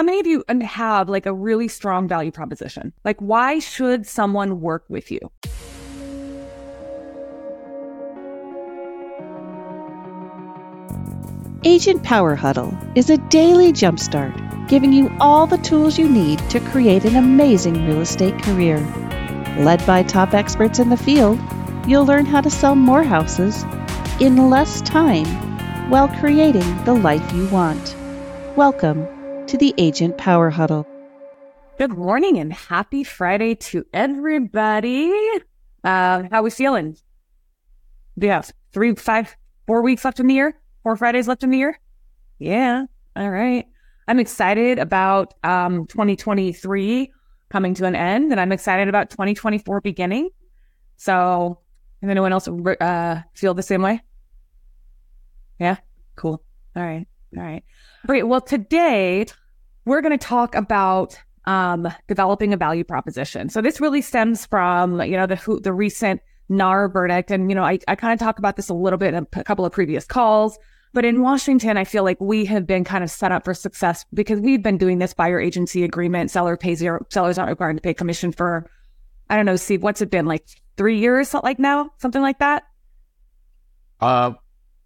How many of you have like a really strong value proposition? Like, why should someone work with you? Agent Power Huddle is a daily jumpstart giving you all the tools you need to create an amazing real estate career. Led by top experts in the field, you'll learn how to sell more houses in less time while creating the life you want. Welcome to the Agent Power Huddle. Good morning and happy Friday to everybody. Uh, how we feeling? Have three, five, four weeks left in the year? Four Fridays left in the year? Yeah. All right. I'm excited about um, 2023 coming to an end, and I'm excited about 2024 beginning. So, if anyone else uh, feel the same way? Yeah. Cool. All right. All right. Great. Well, today we're going to talk about um, developing a value proposition. So this really stems from you know the the recent NAR verdict, and you know I I kind of talk about this a little bit in a couple of previous calls. But in Washington, I feel like we have been kind of set up for success because we've been doing this buyer agency agreement. Seller pays zero. Sellers aren't required to pay commission for, I don't know, Steve, what's it been like three years, like now, something like that. Uh,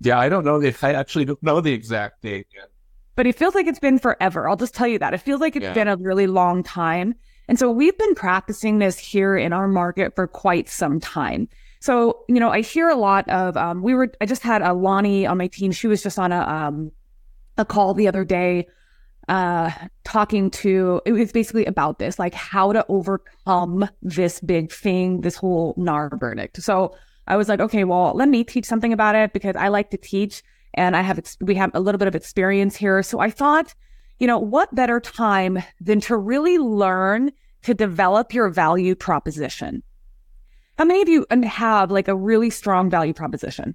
yeah, I don't know. If I actually don't know the exact date yet but it feels like it's been forever. I'll just tell you that. It feels like it's yeah. been a really long time. And so we've been practicing this here in our market for quite some time. So, you know, I hear a lot of, um, we were, I just had a Lonnie on my team. She was just on a, um, a call the other day, uh, talking to, it was basically about this, like how to overcome this big thing, this whole NAR verdict. So I was like, okay, well, let me teach something about it because I like to teach and I have we have a little bit of experience here. So I thought, you know, what better time than to really learn to develop your value proposition? How many of you um, have like a really strong value proposition?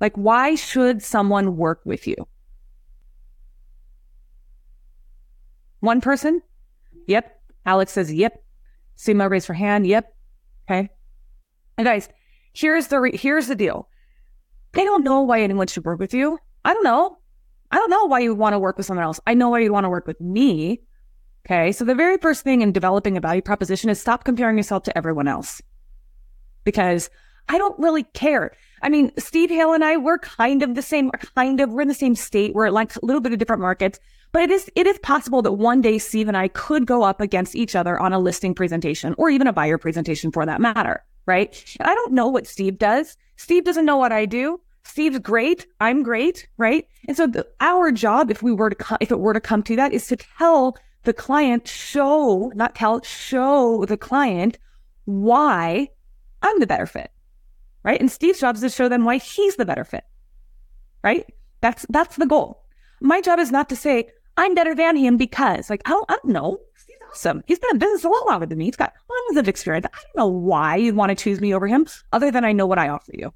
Like, why should someone work with you? One person? Yep. Alex says, yep. Sima raised her hand. Yep. Okay. And guys, here's the re- here's the deal. I don't know why anyone should work with you. I don't know. I don't know why you want to work with someone else. I know why you'd want to work with me. Okay. So the very first thing in developing a value proposition is stop comparing yourself to everyone else because I don't really care. I mean, Steve Hale and I, we're kind of the same, kind of, we're in the same state. We're like a little bit of different markets, but it is, it is possible that one day Steve and I could go up against each other on a listing presentation or even a buyer presentation for that matter. Right. And I don't know what Steve does. Steve doesn't know what I do. Steve's great. I'm great. Right. And so the, our job, if we were to, co- if it were to come to that is to tell the client, show, not tell, show the client why I'm the better fit. Right. And Steve's job is to show them why he's the better fit. Right. That's, that's the goal. My job is not to say, I'm better than him because like, I don't, I don't know. Awesome. He's been in business a lot longer than me. He's got tons of experience. I don't know why you'd want to choose me over him other than I know what I offer you.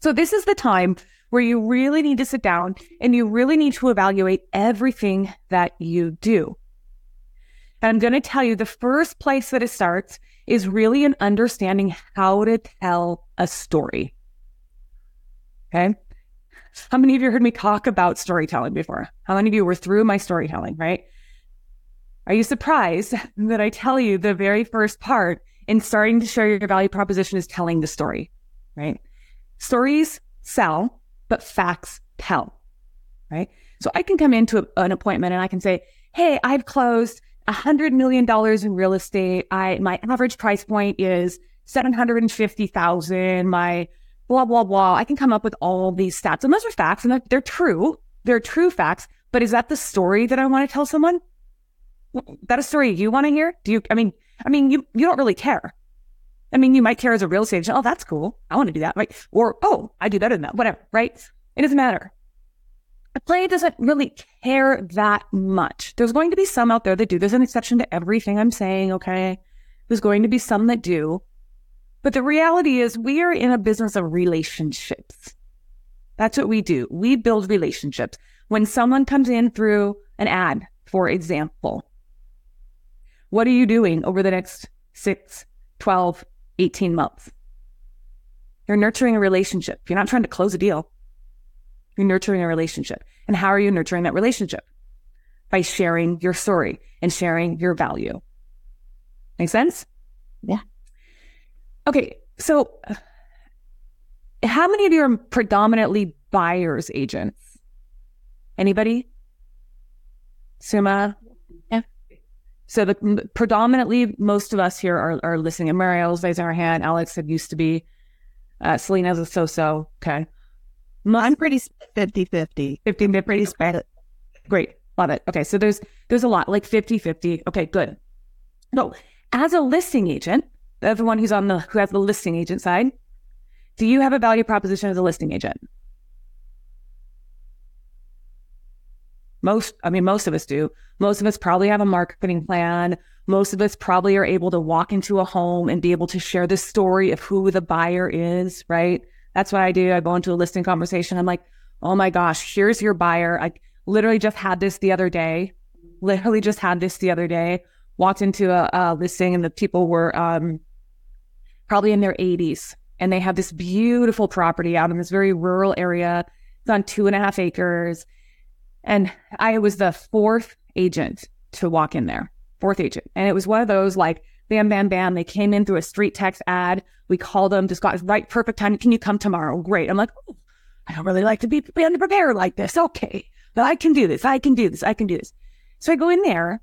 So this is the time where you really need to sit down and you really need to evaluate everything that you do. And I'm going to tell you the first place that it starts is really in understanding how to tell a story. Okay. How many of you heard me talk about storytelling before? How many of you were through my storytelling, right? Are you surprised that I tell you the very first part in starting to share your value proposition is telling the story, right? Stories sell, but facts tell, right? So I can come into a, an appointment and I can say, Hey, I've closed a hundred million dollars in real estate. I, my average price point is 750,000. My blah, blah, blah. I can come up with all these stats and those are facts and they're true. They're true facts. But is that the story that I want to tell someone? That a story you want to hear? Do you, I mean, I mean, you, you don't really care. I mean, you might care as a real estate agent. Oh, that's cool. I want to do that. Right. Or, oh, I do better than that. Whatever. Right. It doesn't matter. A play doesn't really care that much. There's going to be some out there that do. There's an exception to everything I'm saying. Okay. There's going to be some that do. But the reality is we are in a business of relationships. That's what we do. We build relationships. When someone comes in through an ad, for example, what are you doing over the next six, 12, 18 months. You're nurturing a relationship. You're not trying to close a deal. You're nurturing a relationship. And how are you nurturing that relationship? By sharing your story and sharing your value. Make sense? Yeah. Okay. So, how many of you are predominantly buyer's agents? Anybody? Suma? So the predominantly most of us here are, are listening. And Mariel's raising her hand. Alex had used to be. Uh, Selena's a so-so. Okay. I'm pretty 50 50. 50 pretty split. Great. Love it. Okay. So there's there's a lot, like 50 50. Okay, good. So as a listing agent, the one who's on the who has the listing agent side, do you have a value proposition as a listing agent? Most, I mean, most of us do. Most of us probably have a marketing plan. Most of us probably are able to walk into a home and be able to share the story of who the buyer is, right? That's what I do. I go into a listing conversation. I'm like, oh my gosh, here's your buyer. I literally just had this the other day. Literally just had this the other day. Walked into a, a listing and the people were um, probably in their 80s and they have this beautiful property out in this very rural area. It's on two and a half acres and I was the fourth agent to walk in there, fourth agent. And it was one of those like, bam, bam, bam. They came in through a street text ad. We called them, just got right, perfect time. Can you come tomorrow? Great. I'm like, oh, I don't really like to be, be underprepared like this. Okay. But I can do this. I can do this. I can do this. So I go in there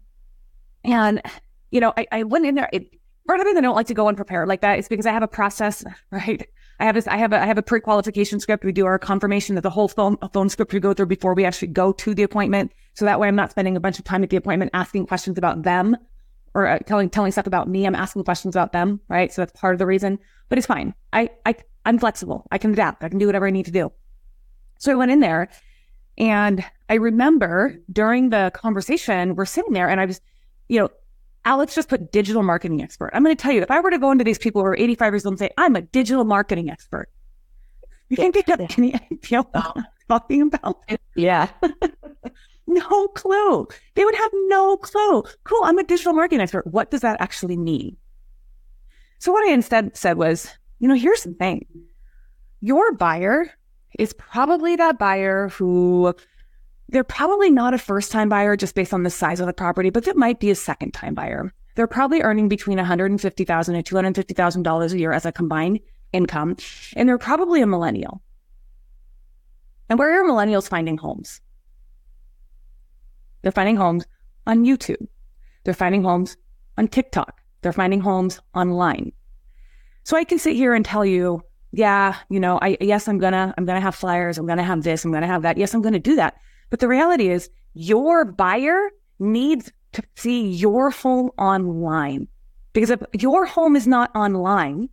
and, you know, I, I went in there. It, part of it, I don't like to go unprepared like that. It's because I have a process, right? I have this, I have a, I have a pre-qualification script. We do our confirmation that the whole phone, phone script we go through before we actually go to the appointment. So that way I'm not spending a bunch of time at the appointment asking questions about them or uh, telling, telling stuff about me. I'm asking questions about them. Right. So that's part of the reason, but it's fine. I, I, I'm flexible. I can adapt. I can do whatever I need to do. So I went in there and I remember during the conversation, we're sitting there and I was, you know, Alex just put digital marketing expert. I'm going to tell you, if I were to go into these people who are 85 years old and say, I'm a digital marketing expert, you can't get any idea what oh. I'm talking about. Yeah. no clue. They would have no clue. Cool. I'm a digital marketing expert. What does that actually mean? So what I instead said was, you know, here's the thing. Your buyer is probably that buyer who they're probably not a first time buyer just based on the size of the property, but it might be a second time buyer. They're probably earning between $150,000 and $250,000 a year as a combined income, and they're probably a millennial. And where are millennials finding homes? They're finding homes on YouTube. They're finding homes on TikTok. They're finding homes online. So I can sit here and tell you, yeah, you know, I yes, I'm gonna I'm gonna have flyers, I'm gonna have this, I'm gonna have that. Yes, I'm gonna do that. But the reality is, your buyer needs to see your home online. Because if your home is not online,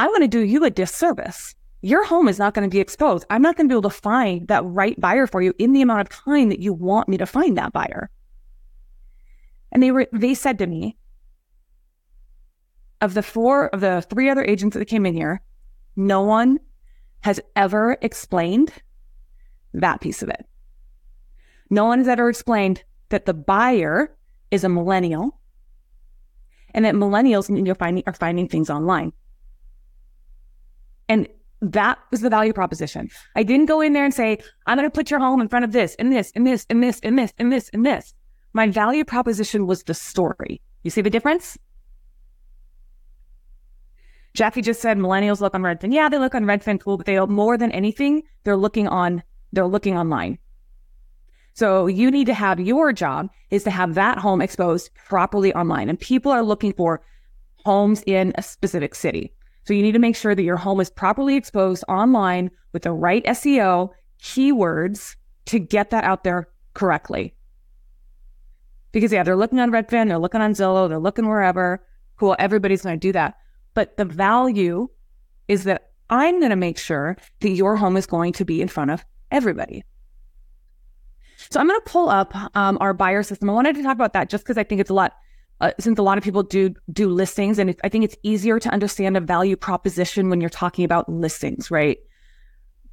I'm going to do you a disservice. Your home is not going to be exposed. I'm not going to be able to find that right buyer for you in the amount of time that you want me to find that buyer. And they were, they said to me, of the four, of the three other agents that came in here, no one has ever explained that piece of it. No one has ever explained that the buyer is a millennial and that millennials are finding things online. And that was the value proposition. I didn't go in there and say, I'm going to put your home in front of this and this and this and this and this and this and this. My value proposition was the story. You see the difference? Jackie just said millennials look on Redfin. Yeah, they look on Redfin cool, but they more than anything, they're looking on they're looking online. So you need to have your job is to have that home exposed properly online. And people are looking for homes in a specific city. So you need to make sure that your home is properly exposed online with the right SEO keywords to get that out there correctly. Because yeah, they're looking on Redfin, they're looking on Zillow, they're looking wherever. Cool, everybody's going to do that. But the value is that I'm going to make sure that your home is going to be in front of everybody. So I'm going to pull up um, our buyer system. I wanted to talk about that just because I think it's a lot, uh, since a lot of people do do listings, and I think it's easier to understand a value proposition when you're talking about listings, right?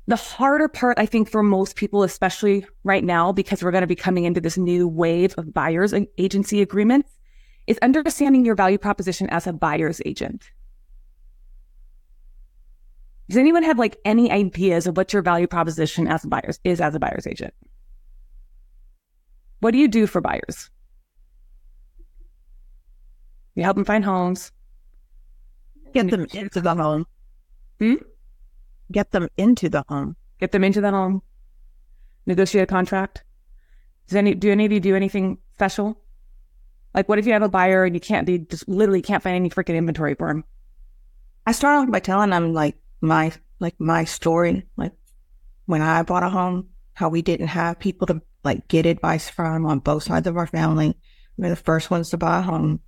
The harder part, I think, for most people, especially right now, because we're going to be coming into this new wave of buyers and agency agreements, is understanding your value proposition as a buyer's agent. Does anyone have like any ideas of what your value proposition as a buyer is as a buyer's agent? What do you do for buyers? You help them find homes. Get them into the home. Hmm? Get them into the home. Get them into the home. Negotiate a contract. Does any do any of you do anything special? Like, what if you have a buyer and you can't, they just literally can't find any freaking inventory for them? I start off by telling them like my like my story, like when I bought a home, how we didn't have people to like get advice from on both sides of our family. We are the first ones to buy a home.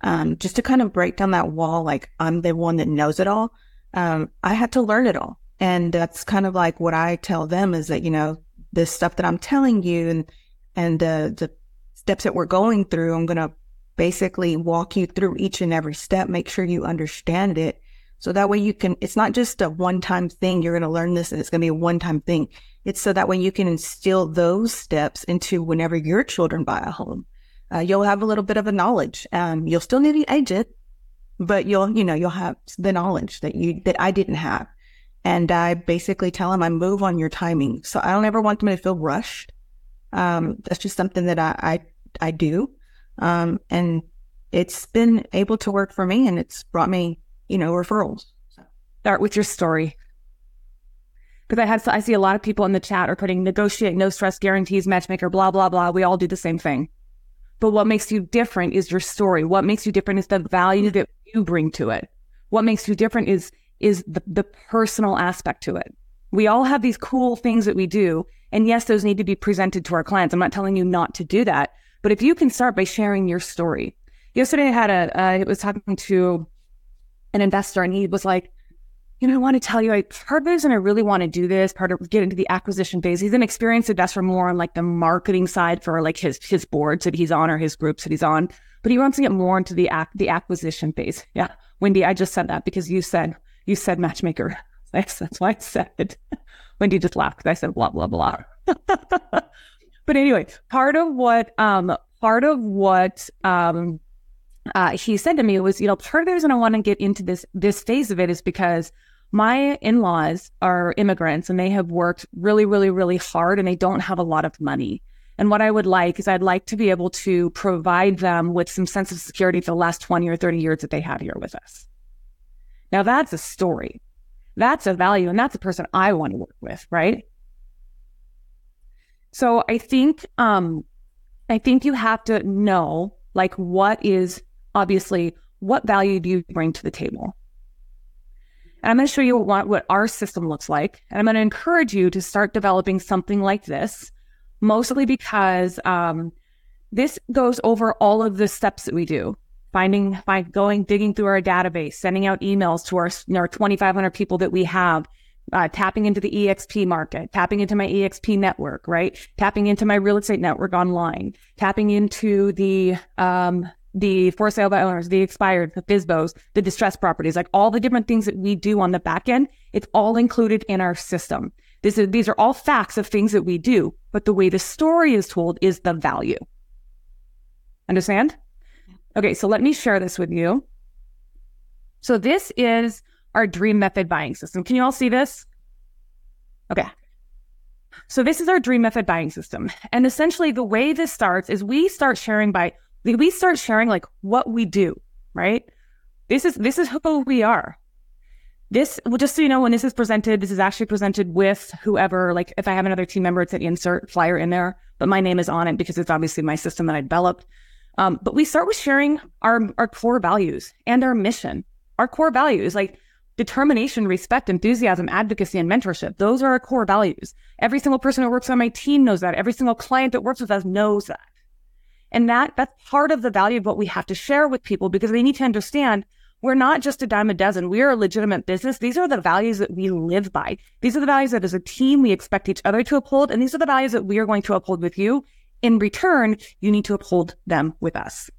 Um, just to kind of break down that wall, like I'm the one that knows it all. Um, I had to learn it all. And that's kind of like what I tell them is that, you know, this stuff that I'm telling you and, and the steps that we're going through, I'm going to basically walk you through each and every step, make sure you understand it so that way you can, it's not just a one time thing. You're going to learn this and it's going to be a one time thing. It's so that way you can instill those steps into whenever your children buy a home. Uh, you'll have a little bit of a knowledge. Um, you'll still need an agent, but you'll, you know, you'll have the knowledge that you, that I didn't have. And I basically tell them I move on your timing. So I don't ever want them to feel rushed. Um, that's just something that I, I, I do. Um, and it's been able to work for me and it's brought me you know, referrals. Start with your story. Because I had, I see a lot of people in the chat are putting negotiate, no stress guarantees, matchmaker, blah, blah, blah. We all do the same thing. But what makes you different is your story. What makes you different is the value that you bring to it. What makes you different is, is the, the personal aspect to it. We all have these cool things that we do. And yes, those need to be presented to our clients. I'm not telling you not to do that. But if you can start by sharing your story. Yesterday I had a, uh, was talking to an investor and he was like, you know, I want to tell you, I of the reason I really want to do this, part of get into the acquisition phase. He's an experienced investor more on like the marketing side for like his his boards that he's on or his groups that he's on. But he wants to get more into the act the acquisition phase. Yeah. Wendy, I just said that because you said you said matchmaker. That's, that's why I said. Wendy just laughed I said blah blah blah. but anyway, part of what um part of what um uh, he said to me was, you know, part of the reason I want to get into this this phase of it is because my in-laws are immigrants and they have worked really, really, really hard and they don't have a lot of money. And what I would like is I'd like to be able to provide them with some sense of security for the last 20 or 30 years that they have here with us. Now that's a story. That's a value and that's a person I want to work with, right? So I think um I think you have to know like what is obviously, what value do you bring to the table? And I'm going to show you what, what our system looks like. And I'm going to encourage you to start developing something like this, mostly because um, this goes over all of the steps that we do. Finding, by going, digging through our database, sending out emails to our, our 2,500 people that we have, uh, tapping into the EXP market, tapping into my EXP network, right? Tapping into my real estate network online, tapping into the um, the for sale by owners, the expired, the FISBOs, the distressed properties, like all the different things that we do on the back end, it's all included in our system. This is, these are all facts of things that we do, but the way the story is told is the value. Understand? Okay, so let me share this with you. So this is our dream method buying system. Can you all see this? Okay. So this is our dream method buying system. And essentially the way this starts is we start sharing by we start sharing like what we do, right? This is this is who we are. This, well, just so you know, when this is presented, this is actually presented with whoever. Like, if I have another team member, it's an insert flyer in there, but my name is on it because it's obviously my system that I developed. Um, but we start with sharing our our core values and our mission. Our core values, like determination, respect, enthusiasm, advocacy, and mentorship. Those are our core values. Every single person who works on my team knows that. Every single client that works with us knows that. And that that's part of the value of what we have to share with people because they need to understand we're not just a dime a dozen. We are a legitimate business. These are the values that we live by. These are the values that as a team we expect each other to uphold. And these are the values that we are going to uphold with you. In return, you need to uphold them with us.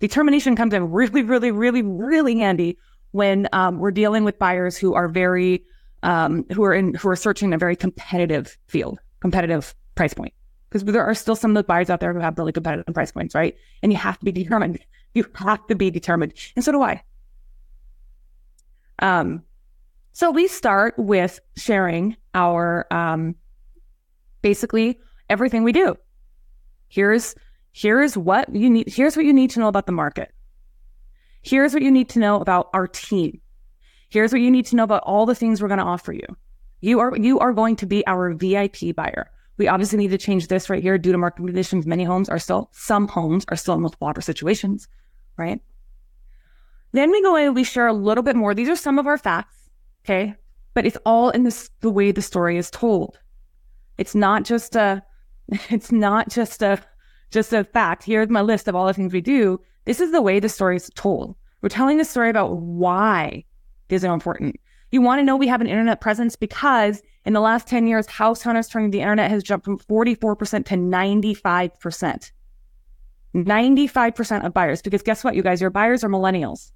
Determination comes in really, really, really, really handy when um, we're dealing with buyers who are very, um, who are in, who are searching a very competitive field, competitive price point because there are still some of the buyers out there who have really competitive price points, right? And you have to be determined. You have to be determined. And so do I. Um, So we start with sharing our um, basically everything we do. Here's here's what you need. Here's what you need to know about the market. Here's what you need to know about our team. Here's what you need to know about all the things we're going to offer you. You are you are going to be our VIP buyer. We obviously need to change this right here due to market conditions. Many homes are still, some homes are still in multiple offer situations, right? Then we go in and we share a little bit more. These are some of our facts, okay? But it's all in this the way the story is told. It's not just a, it's not just a, just a fact. Here's my list of all the things we do. This is the way the story is told. We're telling the story about why these are important. You want to know we have an internet presence because in the last 10 years, house hunters turning the internet has jumped from 44% to 95%. 95% of buyers, because guess what, you guys, your buyers are millennials.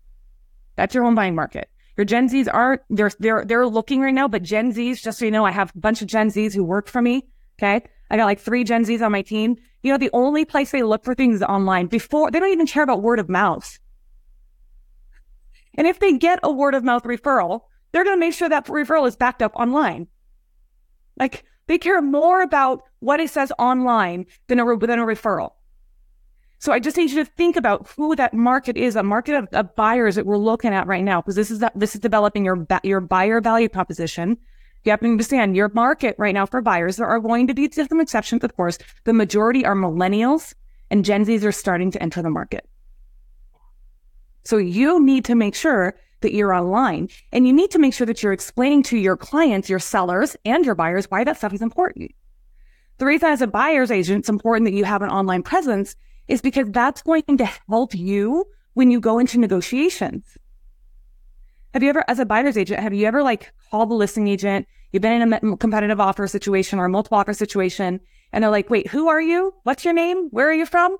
That's your home buying market. Your Gen Zs are they're they're they're looking right now, but Gen Zs, just so you know, I have a bunch of Gen Zs who work for me. Okay. I got like three Gen Zs on my team. You know, the only place they look for things is online before they don't even care about word of mouth. And if they get a word of mouth referral, they're going to make sure that referral is backed up online. Like they care more about what it says online than a, than a referral. So I just need you to think about who that market is, a market of, of buyers that we're looking at right now, because this is that, this is developing your your buyer value proposition. You have to understand your market right now for buyers. There are going to be some exceptions, of course. The majority are millennials and Gen Zs are starting to enter the market. So you need to make sure that you're online and you need to make sure that you're explaining to your clients, your sellers and your buyers why that stuff is important. The reason as a buyer's agent, it's important that you have an online presence is because that's going to help you when you go into negotiations. Have you ever, as a buyer's agent, have you ever like called the listing agent? You've been in a competitive offer situation or a multiple offer situation, and they're like, wait, who are you? What's your name? Where are you from?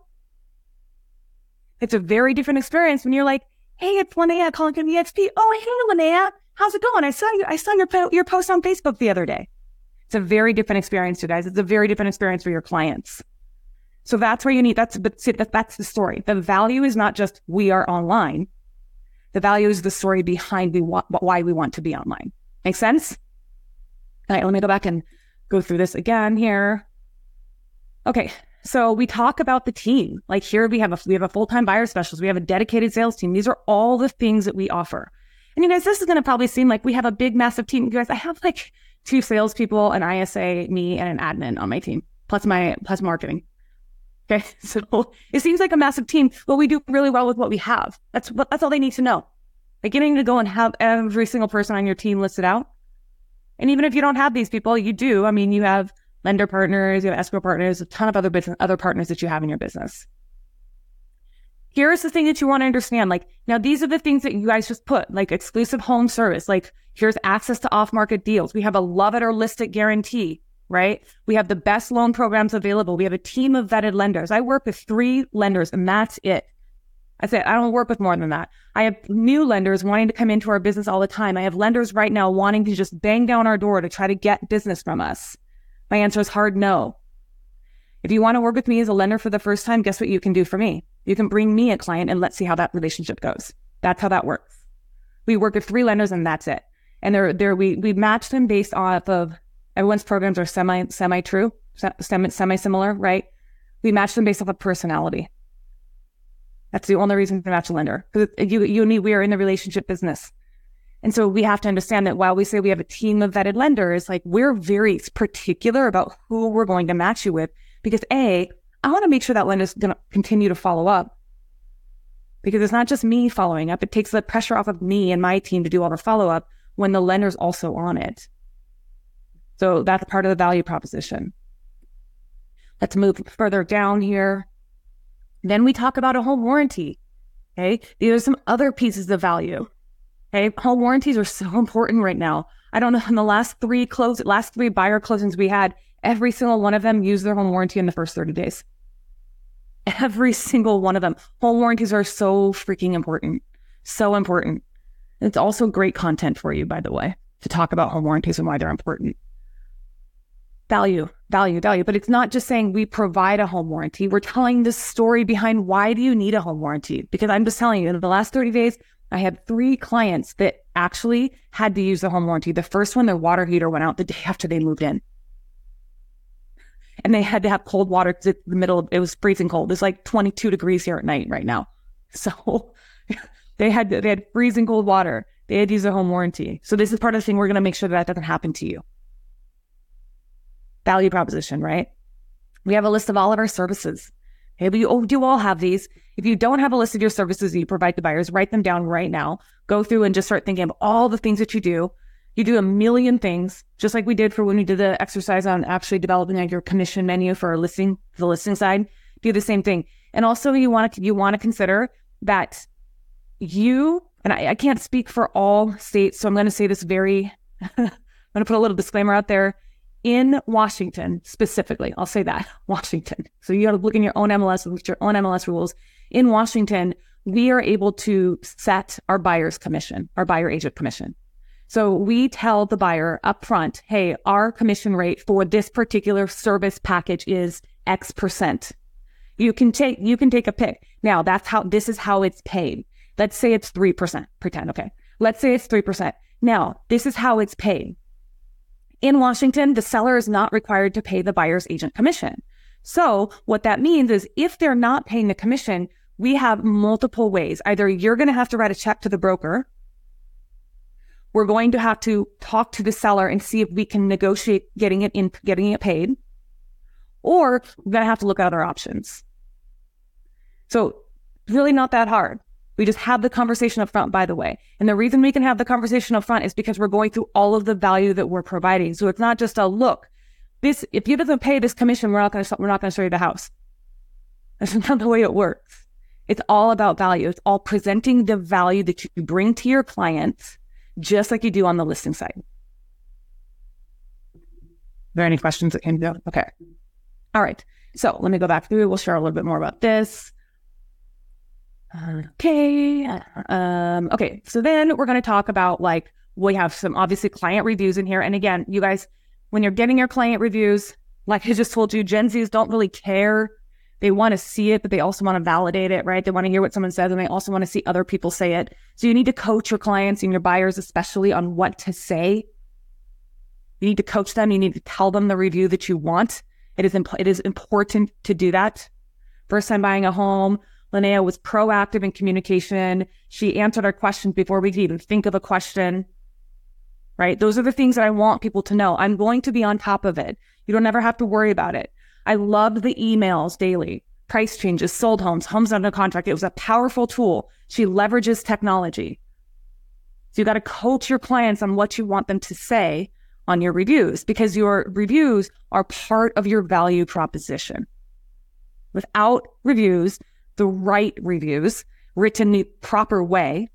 It's a very different experience when you're like, hey, it's Lynea calling from EXP. Oh, hey, Lynea. How's it going? I saw you. I saw your, your post on Facebook the other day. It's a very different experience, you guys. It's a very different experience for your clients. So that's where you need, that's, but see, that, that's the story. The value is not just we are online. The value is the story behind we why we want to be online. Make sense? All right, let me go back and go through this again here. Okay. So we talk about the team. Like here we have a we have a full-time buyer specialist. We have a dedicated sales team. These are all the things that we offer. And you guys, this is going to probably seem like we have a big, massive team. You guys, I have like two salespeople, an ISA, me, and an admin on my team, plus my plus marketing. Okay, so it seems like a massive team, but we do really well with what we have. That's what that's all they need to know. Like getting to go and have every single person on your team listed out. And even if you don't have these people, you do. I mean, you have lender partners, you have escrow partners, a ton of other business, other partners that you have in your business. Here's the thing that you want to understand. Like, now these are the things that you guys just put, like exclusive home service. Like, here's access to off market deals. We have a love it or list it guarantee, right? We have the best loan programs available. We have a team of vetted lenders. I work with three lenders and that's it. I said, I don't work with more than that. I have new lenders wanting to come into our business all the time. I have lenders right now wanting to just bang down our door to try to get business from us. My answer is hard no. If you want to work with me as a lender for the first time, guess what you can do for me? You can bring me a client and let's see how that relationship goes. That's how that works. We work with three lenders and that's it. And they're, they're, we, we match them based off of everyone's programs are semi, semi true, semi, semi similar, right? We match them based off of personality. That's the only reason to match a lender. Because you, you me, we are in the relationship business. And so we have to understand that while we say we have a team of vetted lenders, like we're very particular about who we're going to match you with because A, I want to make sure that lender's going to continue to follow up because it's not just me following up. It takes the pressure off of me and my team to do all the follow up when the lender's also on it. So that's part of the value proposition. Let's move further down here. Then we talk about a home warranty. Okay. These are some other pieces of value. Okay. Home warranties are so important right now. I don't know. In the last three close, last three buyer closings we had, every single one of them used their home warranty in the first 30 days. Every single one of them. Home warranties are so freaking important. So important. It's also great content for you, by the way, to talk about home warranties and why they're important. Value, value, value. But it's not just saying we provide a home warranty. We're telling the story behind why do you need a home warranty? Because I'm just telling you, in the last 30 days, I had three clients that actually had to use the home warranty. The first one, their water heater went out the day after they moved in. And they had to have cold water because the middle of, it was freezing cold. It's like 22 degrees here at night right now. So they had they had freezing cold water. They had to use their home warranty. So this is part of the thing we're going to make sure that, that doesn't happen to you. Value proposition, right? We have a list of all of our services. Okay, you do all have these. If you don't have a list of your services that you provide to buyers, write them down right now. Go through and just start thinking of all the things that you do. You do a million things, just like we did for when we did the exercise on actually developing your commission menu for listing, the listing side. Do the same thing. And also you want to, you want to consider that you, and I, I can't speak for all states, so I'm going to say this very, I'm going to put a little disclaimer out there in Washington specifically. I'll say that Washington. So you got to look in your own MLS, look at your own MLS rules. In Washington, we are able to set our buyer's commission, our buyer agent commission. So we tell the buyer upfront, hey, our commission rate for this particular service package is X percent. You can take you can take a pick. Now that's how this is how it's paid. Let's say it's three percent. Pretend, okay. Let's say it's three percent. Now, this is how it's paid. In Washington, the seller is not required to pay the buyer's agent commission. So what that means is if they're not paying the commission, we have multiple ways. Either you're going to have to write a check to the broker. We're going to have to talk to the seller and see if we can negotiate getting it in, getting it paid, or we're going to have to look at other options. So really not that hard. We just have the conversation up front, by the way. And the reason we can have the conversation up front is because we're going through all of the value that we're providing. So it's not just a look. This, if you doesn't pay this commission, we're not going to, we're not going to show you the house. That's not the way it works. It's all about value. It's all presenting the value that you bring to your clients, just like you do on the listing side. Are there any questions that came down? Okay. All right. So let me go back through. We'll share a little bit more about this. Okay. Um, okay. So then we're going to talk about like, we have some obviously client reviews in here. And again, you guys, when you're getting your client reviews, like I just told you, Gen Zs don't really care. They want to see it, but they also want to validate it, right? They want to hear what someone says and they also want to see other people say it. So you need to coach your clients and your buyers, especially on what to say. You need to coach them. You need to tell them the review that you want. It is, imp- it is important to do that. First time buying a home, Lynea was proactive in communication. She answered our questions before we could even think of a question. Right? Those are the things that I want people to know. I'm going to be on top of it. You don't ever have to worry about it. I love the emails daily. Price changes, sold homes, homes under contract. It was a powerful tool. She leverages technology. So you got to coach your clients on what you want them to say on your reviews because your reviews are part of your value proposition. Without reviews, the right reviews written the proper way,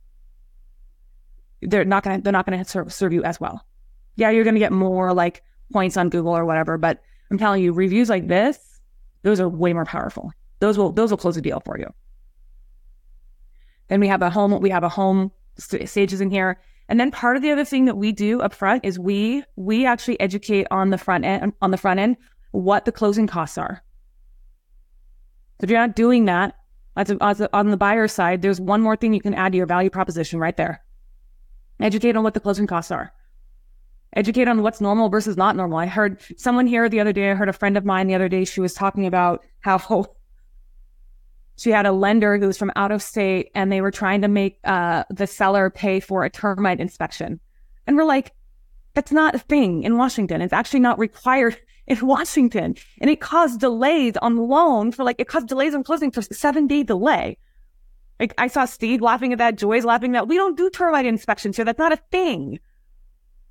they're not gonna they're not gonna serve, serve you as well. Yeah, you're gonna get more like points on Google or whatever, but I'm telling you, reviews like this, those are way more powerful. Those will those will close a deal for you. Then we have a home we have a home st- stages in here. And then part of the other thing that we do up front is we we actually educate on the front end on the front end what the closing costs are. So if you're not doing that, as, as on the buyer side, there's one more thing you can add to your value proposition right there. Educate on what the closing costs are. Educate on what's normal versus not normal. I heard someone here the other day, I heard a friend of mine the other day, she was talking about how she had a lender who was from out of state and they were trying to make uh, the seller pay for a termite inspection. And we're like, that's not a thing in Washington. It's actually not required in Washington. And it caused delays on loan for like, it caused delays on closing for seven day delay. Like I saw Steve laughing at that, Joy's laughing at that. We don't do termite inspections here. That's not a thing.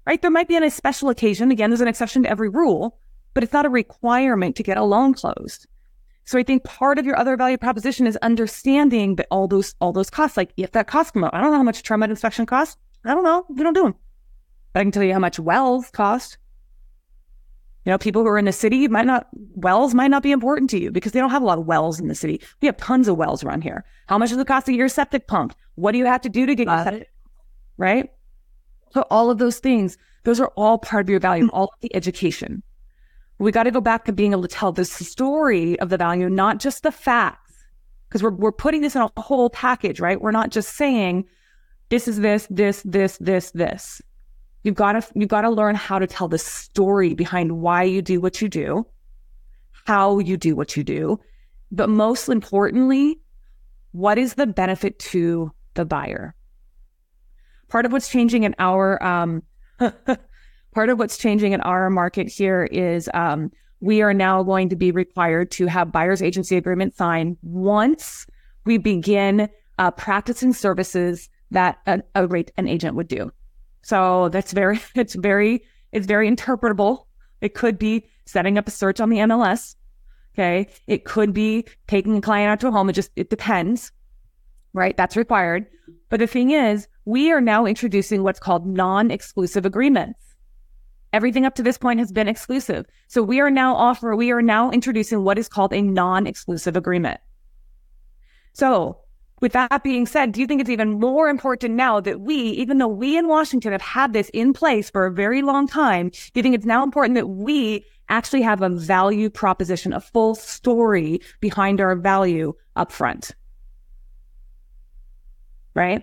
Right? There might be on a special occasion. Again, there's an exception to every rule, but it's not a requirement to get a loan closed. So I think part of your other value proposition is understanding that all those all those costs, like if that cost come up, I don't know how much termite inspection costs. I don't know. We don't do them. But I can tell you how much wells cost. You know, people who are in the city might not, wells might not be important to you because they don't have a lot of wells in the city. We have tons of wells around here. How much does it cost to get your septic pumped? What do you have to do to get your septic? Right? So all of those things, those are all part of your value, mm-hmm. all of the education. We got to go back to being able to tell the story of the value, not just the facts, because we're, we're putting this in a whole package, right? We're not just saying, this is this, this, this, this, this. You've got to you've got to learn how to tell the story behind why you do what you do, how you do what you do, but most importantly, what is the benefit to the buyer? Part of what's changing in our um, part of what's changing in our market here is um, we are now going to be required to have buyer's agency agreement signed once we begin uh, practicing services that a, a rate an agent would do. So that's very, it's very, it's very interpretable. It could be setting up a search on the MLS. Okay. It could be taking a client out to a home. It just, it depends, right? That's required. But the thing is, we are now introducing what's called non exclusive agreements. Everything up to this point has been exclusive. So we are now offer, we are now introducing what is called a non exclusive agreement. So with that being said, do you think it's even more important now that we, even though we in Washington have had this in place for a very long time, do you think it's now important that we actually have a value proposition, a full story behind our value up front? Right?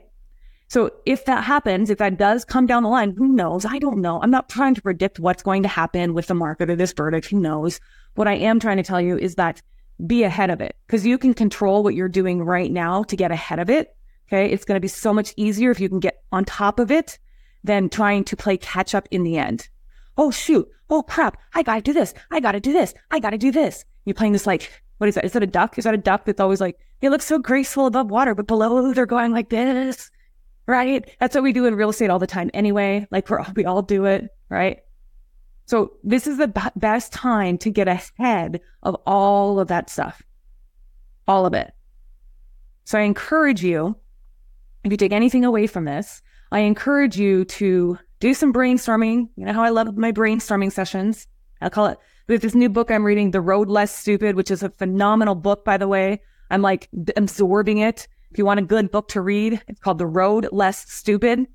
So if that happens, if that does come down the line, who knows? I don't know. I'm not trying to predict what's going to happen with the market or this verdict. Who knows? What I am trying to tell you is that be ahead of it because you can control what you're doing right now to get ahead of it. Okay. It's going to be so much easier if you can get on top of it than trying to play catch up in the end. Oh, shoot. Oh, crap. I got to do this. I got to do this. I got to do this. You're playing this like, what is that? Is that a duck? Is that a duck that's always like, it looks so graceful above water, but below they're going like this, right? That's what we do in real estate all the time anyway. Like we're, we all do it, right? So this is the b- best time to get ahead of all of that stuff, all of it. So I encourage you, if you take anything away from this, I encourage you to do some brainstorming. You know how I love my brainstorming sessions. I'll call it with this new book I'm reading, The Road Less Stupid, which is a phenomenal book, by the way. I'm like absorbing it. If you want a good book to read, it's called The Road Less Stupid.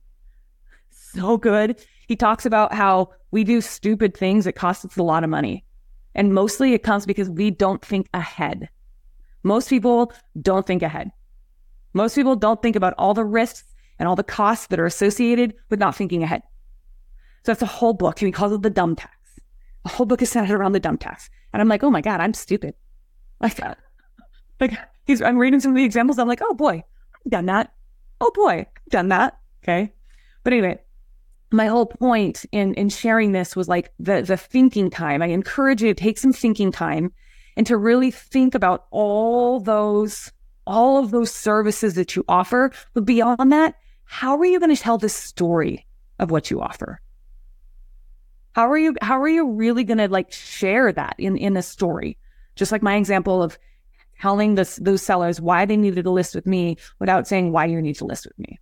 So good. He talks about how we do stupid things that cost us a lot of money. And mostly it comes because we don't think ahead. Most people don't think ahead. Most people don't think about all the risks and all the costs that are associated with not thinking ahead. So that's a whole book. And He calls it the dumb tax. The whole book is centered around the dumb tax. And I'm like, oh my God, I'm stupid. Like. Like he's I'm reading some of the examples. I'm like, oh boy, I've done that. Oh boy, I've done that. Okay. But anyway, my whole point in in sharing this was like the the thinking time. I encourage you to take some thinking time and to really think about all those all of those services that you offer. But beyond that, how are you going to tell the story of what you offer? How are you how are you really going to like share that in in a story? Just like my example of telling this, those sellers why they needed to list with me without saying why you need to list with me.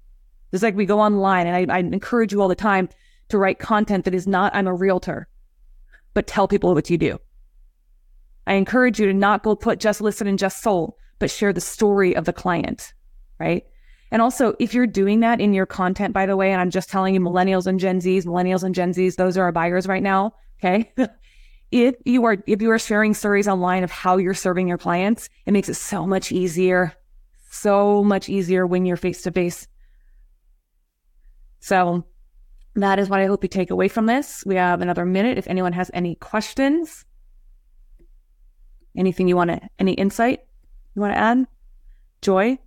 It's like we go online, and I, I encourage you all the time to write content that is not, I'm a realtor, but tell people what you do. I encourage you to not go put just listen and just sold, but share the story of the client, right? And also, if you're doing that in your content, by the way, and I'm just telling you, millennials and Gen Zs, millennials and Gen Zs, those are our buyers right now. Okay. if you are, if you are sharing stories online of how you're serving your clients, it makes it so much easier, so much easier when you're face to face so that is what I hope you take away from this. We have another minute. If anyone has any questions, anything you want to, any insight you want to add? Joy?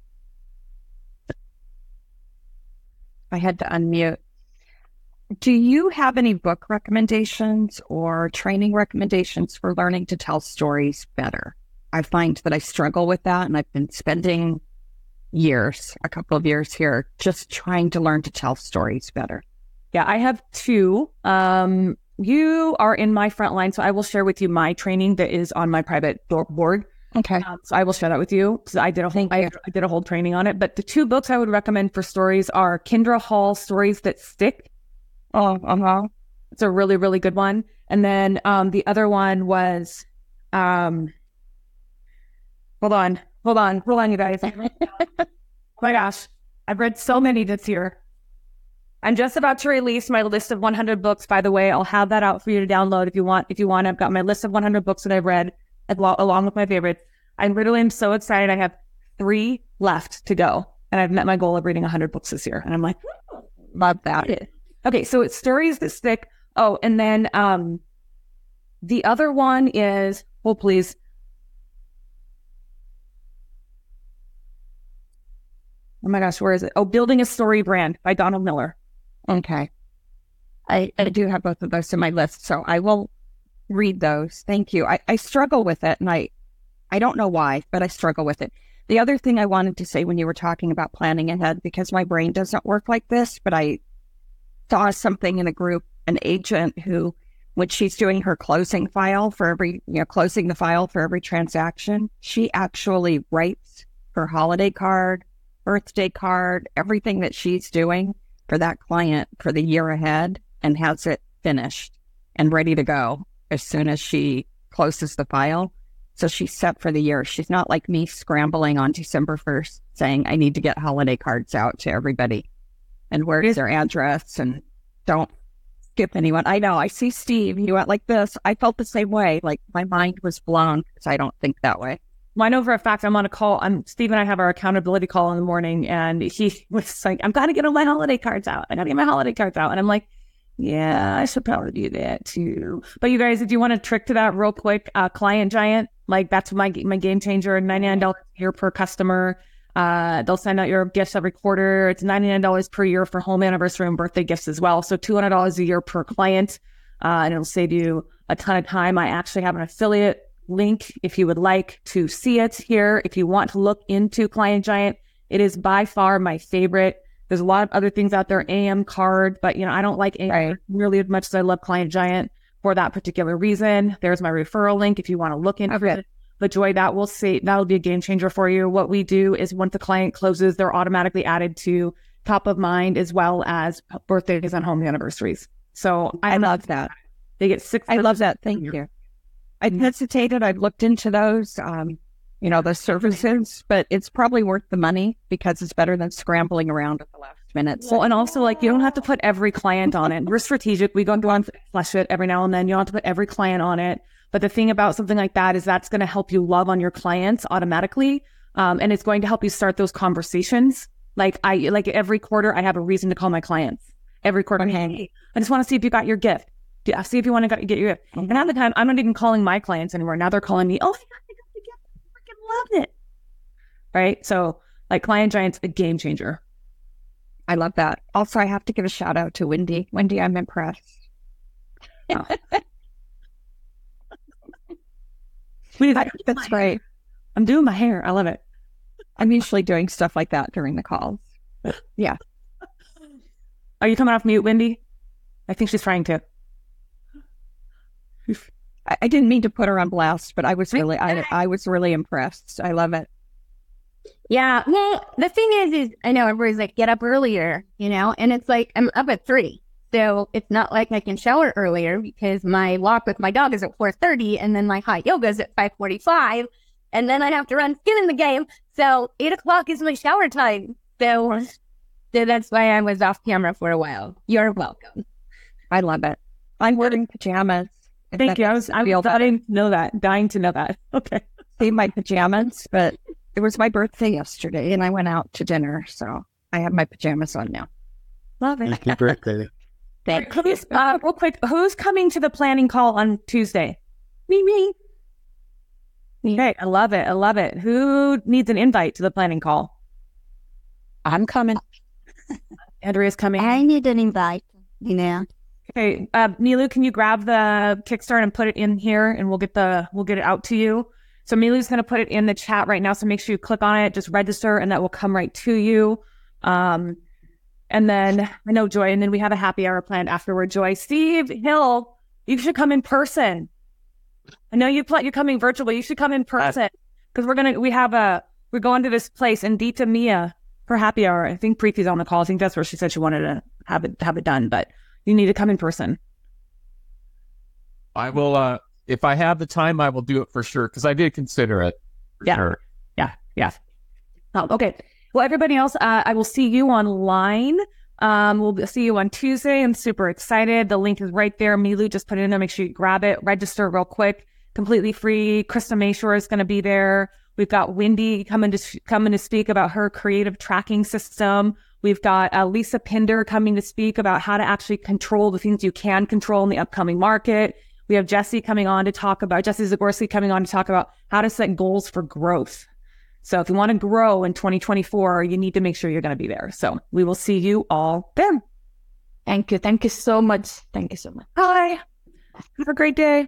I had to unmute. Do you have any book recommendations or training recommendations for learning to tell stories better? I find that I struggle with that, and I've been spending years, a couple of years here, just trying to learn to tell stories better. Yeah, I have two. Um, you are in my front line, so I will share with you my training that is on my private board. Okay. Um, so I will share that with you because I did a whole I, I, did a whole training on it. But the two books I would recommend for stories are Kindra Hall Stories That Stick. Oh, uh huh. It's a really really good one. And then um, the other one was, um, hold on, Hold on, hold on, you guys. oh my gosh, I've read so many this year. I'm just about to release my list of 100 books. By the way, I'll have that out for you to download if you want. If you want, I've got my list of 100 books that I've read along with my favorites. I literally am so excited. I have three left to go. And I've met my goal of reading 100 books this year. And I'm like, Love that. okay, so it's stories that stick. Oh, and then um, the other one is, oh, please. Oh my gosh, where is it? Oh, Building a Story Brand by Donald Miller. Okay. I, I do have both of those in my list, so I will read those. Thank you. I, I struggle with it and I I don't know why, but I struggle with it. The other thing I wanted to say when you were talking about planning ahead, because my brain doesn't work like this, but I saw something in a group, an agent who, when she's doing her closing file for every, you know, closing the file for every transaction, she actually writes her holiday card, birthday card, everything that she's doing for that client for the year ahead and has it finished and ready to go as soon as she closes the file. So she's set for the year. She's not like me scrambling on December 1st saying, I need to get holiday cards out to everybody and where's their address and don't skip anyone. I know. I see Steve. He went like this. I felt the same way. Like my mind was blown because I don't think that way. I know for a fact I'm on a call. I'm Steve and I have our accountability call in the morning, and he was like, "I'm gotta get all my holiday cards out. I gotta get my holiday cards out." And I'm like, "Yeah, I should probably do that too." But you guys, if you want a trick to that, real quick, uh, Client Giant, like that's my my game changer. Ninety nine dollars a year per customer. Uh, they'll send out your gifts every quarter. It's ninety nine dollars per year for home anniversary and birthday gifts as well. So two hundred dollars a year per client, uh, and it'll save you a ton of time. I actually have an affiliate link if you would like to see it here. If you want to look into Client Giant, it is by far my favorite. There's a lot of other things out there, AM card, but you know, I don't like AM Right. really as much as I love Client Giant for that particular reason. There's my referral link if you want to look into Okay. it. But Joy, that will see that'll be a game changer for you. What we do is once the client closes, they're automatically added to top of mind as well as birthdays and home anniversaries. So I I love that. they get six. I love that. Thank you. I hesitated. I've looked into those, um, you know, those services, but it's probably worth the money because it's better than scrambling around at the last minute. Well, and also like you don't have to put every client on it. We're strategic. We go on flush it every now and then. You don't have to put every client on it. But the thing about something like that is that's going to help you love on your clients automatically, um, and it's going to help you start those conversations. Like I like every quarter, I have a reason to call my clients. Every quarter, hey, I just want to see if you got your gift. Yeah, see if you want to get your gift. And at the time, I'm not even calling my clients anymore. Now they're calling me. Oh, my God, I got the gift. I freaking loved it. Right. So like Client Giant's a game changer. I love that. Also, I have to give a shout out to Wendy. Wendy, I'm impressed. Oh. Wait, I- That's great. I'm doing my hair. I love it. I'm usually doing stuff like that during the calls. Yeah. Are you coming off mute, Wendy? I think she's trying to. I, I didn't mean to put her on blast, but I was really, I, I was really impressed. I love it. Yeah. Well, the thing is, is I know everybody's like, get up earlier, you know, and it's like I'm up at three. So it's not like I can shower earlier because my walk with my dog is at 4.30 and then my hot yoga is at 5.45 and then I have to run skin in the game. So eight o'clock is my shower time. So, so that's why I was off camera for a while. You're welcome. I love it. I'm wearing pajamas. If Thank you. I was I was better. dying to know that. Dying to know that. Okay. see my pajamas, but it was my birthday yesterday and I went out to dinner. So I have my pajamas on now. Love it. Happy birthday. Thank Who's, uh, real quick, who's coming to the planning call on Tuesday? Me, me. Okay, I love it. I love it. Who needs an invite to the planning call? I'm coming. Andrea's coming. I need an invite, you know. Okay, uh, Milu, can you grab the Kickstarter and put it in here, and we'll get the we'll get it out to you. So Milu's going to put it in the chat right now. So make sure you click on it, just register, and that will come right to you. Um, and then I know Joy, and then we have a happy hour planned afterward. Joy, Steve Hill, you should come in person. I know you pl- you're coming virtual, but you should come in person because we're gonna we have a we're going to this place in Dita Mia for happy hour. I think Preeti's on the call. I think that's where she said she wanted to have it have it done, but you need to come in person. I will. uh If I have the time, I will do it for sure because I did consider it. Yeah. Sure. Yeah, yeah. Oh, okay. Well, everybody else, uh, I will see you online. Um, we'll see you on Tuesday. I'm super excited. The link is right there. Milu, just put it in there. Make sure you grab it. Register real quick. Completely free. Krista Mashore is going to be there. We've got Wendy coming to coming to speak about her creative tracking system. We've got uh, Lisa Pinder coming to speak about how to actually control the things you can control in the upcoming market. We have Jesse coming on to talk about Jesse Zagorski coming on to talk about how to set goals for growth. So if you want to grow in 2024, you need to make sure you're going to be there. So we will see you all then. Thank you. Thank you so much. Thank you so much. Bye. Have a great day.